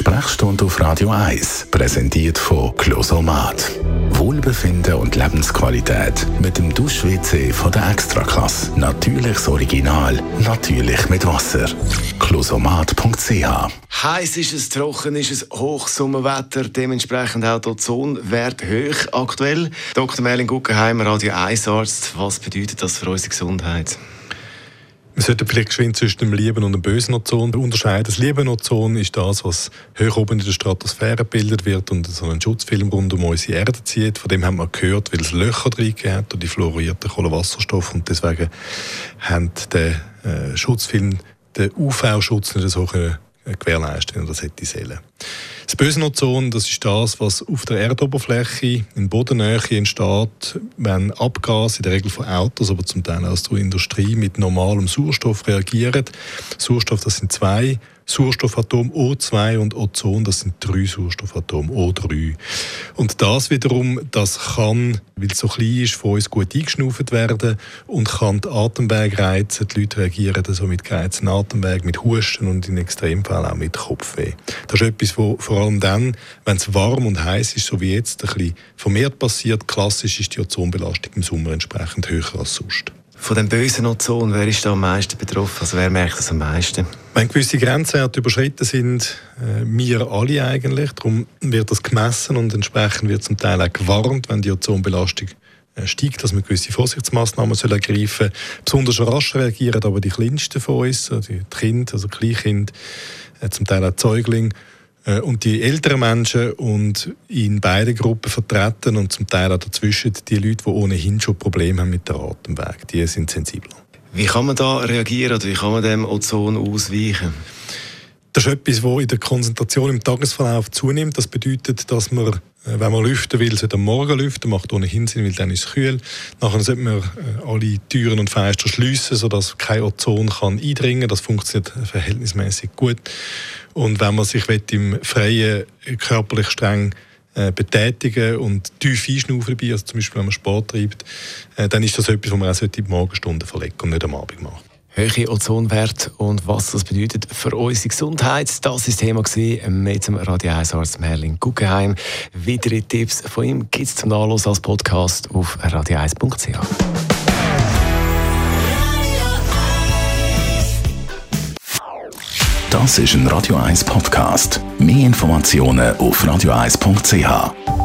Sprechstunde auf Radio 1, präsentiert von Closomat. Wohlbefinden und Lebensqualität mit dem Dusch-WC von der Extraklasse. Natürliches Original, natürlich mit Wasser. Closomat.ch Heiß ist es, trocken ist es, Hochsommerwetter, dementsprechend auch der Ozonwert hoch aktuell. Dr. Merlin Guggenheimer, Radio 1 Arzt, was bedeutet das für unsere Gesundheit? Wir sollten vielleicht geschwind zwischen dem lieben und dem bösen Ozon unterscheiden. Das liebe Ozon ist das, was hoch oben in der Stratosphäre gebildet wird und so einen Schutzfilm rund um unsere Erde zieht. Von dem haben wir gehört, weil es Löcher drin hat und die fluorierten Kohlenwasserstoffe und deswegen haben der äh, Schutzfilm den UV-Schutz nicht so können gewährleisten, das hätte Zellen. Das böse Ozon, das ist das, was auf der Erdoberfläche in Bodennähe entsteht, wenn Abgase, in der Regel von Autos, aber zum Teil aus der Industrie, mit normalem Sauerstoff reagieren. Sauerstoff, das sind zwei Sauerstoffatom O2 und Ozon, das sind drei Sauerstoffatome, O3. Und das wiederum, das kann, weil es so klein ist, von uns gut eingeschnauft werden und kann die Atemwege reizen. Die Leute reagieren so mit gereizten Atemwegen, mit Husten und in Extremfällen auch mit Kopfweh. Das ist etwas, wo vor allem dann, wenn es warm und heiß ist, so wie jetzt, ein bisschen vermehrt passiert. Klassisch ist die Ozonbelastung im Sommer entsprechend höher als sonst. Von dem bösen Ozon, wer ist da am meisten betroffen? Also wer merkt das am meisten? Wenn gewisse Grenzwerte überschritten sind, äh, wir alle eigentlich. Darum wird das gemessen und entsprechend wird zum Teil auch gewarnt, wenn die Ozonbelastung äh, steigt, dass man gewisse Vorsichtsmaßnahmen soll ergreifen soll. Besonders rasch reagieren aber die Kleinsten von uns, also die Kinder, also Kleinkinder, äh, zum Teil auch Säuglinge. Äh, und die älteren Menschen und in beiden Gruppen vertreten und zum Teil auch dazwischen die Leute, die ohnehin schon Probleme haben mit dem Atemweg, die sind sensibler. Wie kann man da reagieren oder wie kann man dem Ozon ausweichen? Das ist etwas, das in der Konzentration im Tagesverlauf zunimmt. Das bedeutet, dass man, wenn man lüften will, sollte am Morgen lüften, macht ohnehin Sinn, weil dann ist es kühl. Nachher sollte man äh, alle Türen und Fenster schließen, sodass kein Ozon kann eindringen kann. Das funktioniert verhältnismäßig gut. Und wenn man sich im Freien körperlich streng äh, betätigen und tief einschnaufen dabei, also zum Beispiel wenn man Sport treibt, dann ist das etwas, was man auch in die Morgenstunden verlegen und nicht am Abend machen Höhere Ozonwert und was das bedeutet für unsere Gesundheit. Das war das Thema mit dem Radio 1 Arzt Merlin Guggenheim. Weitere Tipps von ihm gibt es zum Nachlesen als Podcast auf radio1.ch. Das ist ein Radio 1 Podcast. Mehr Informationen auf radio1.ch.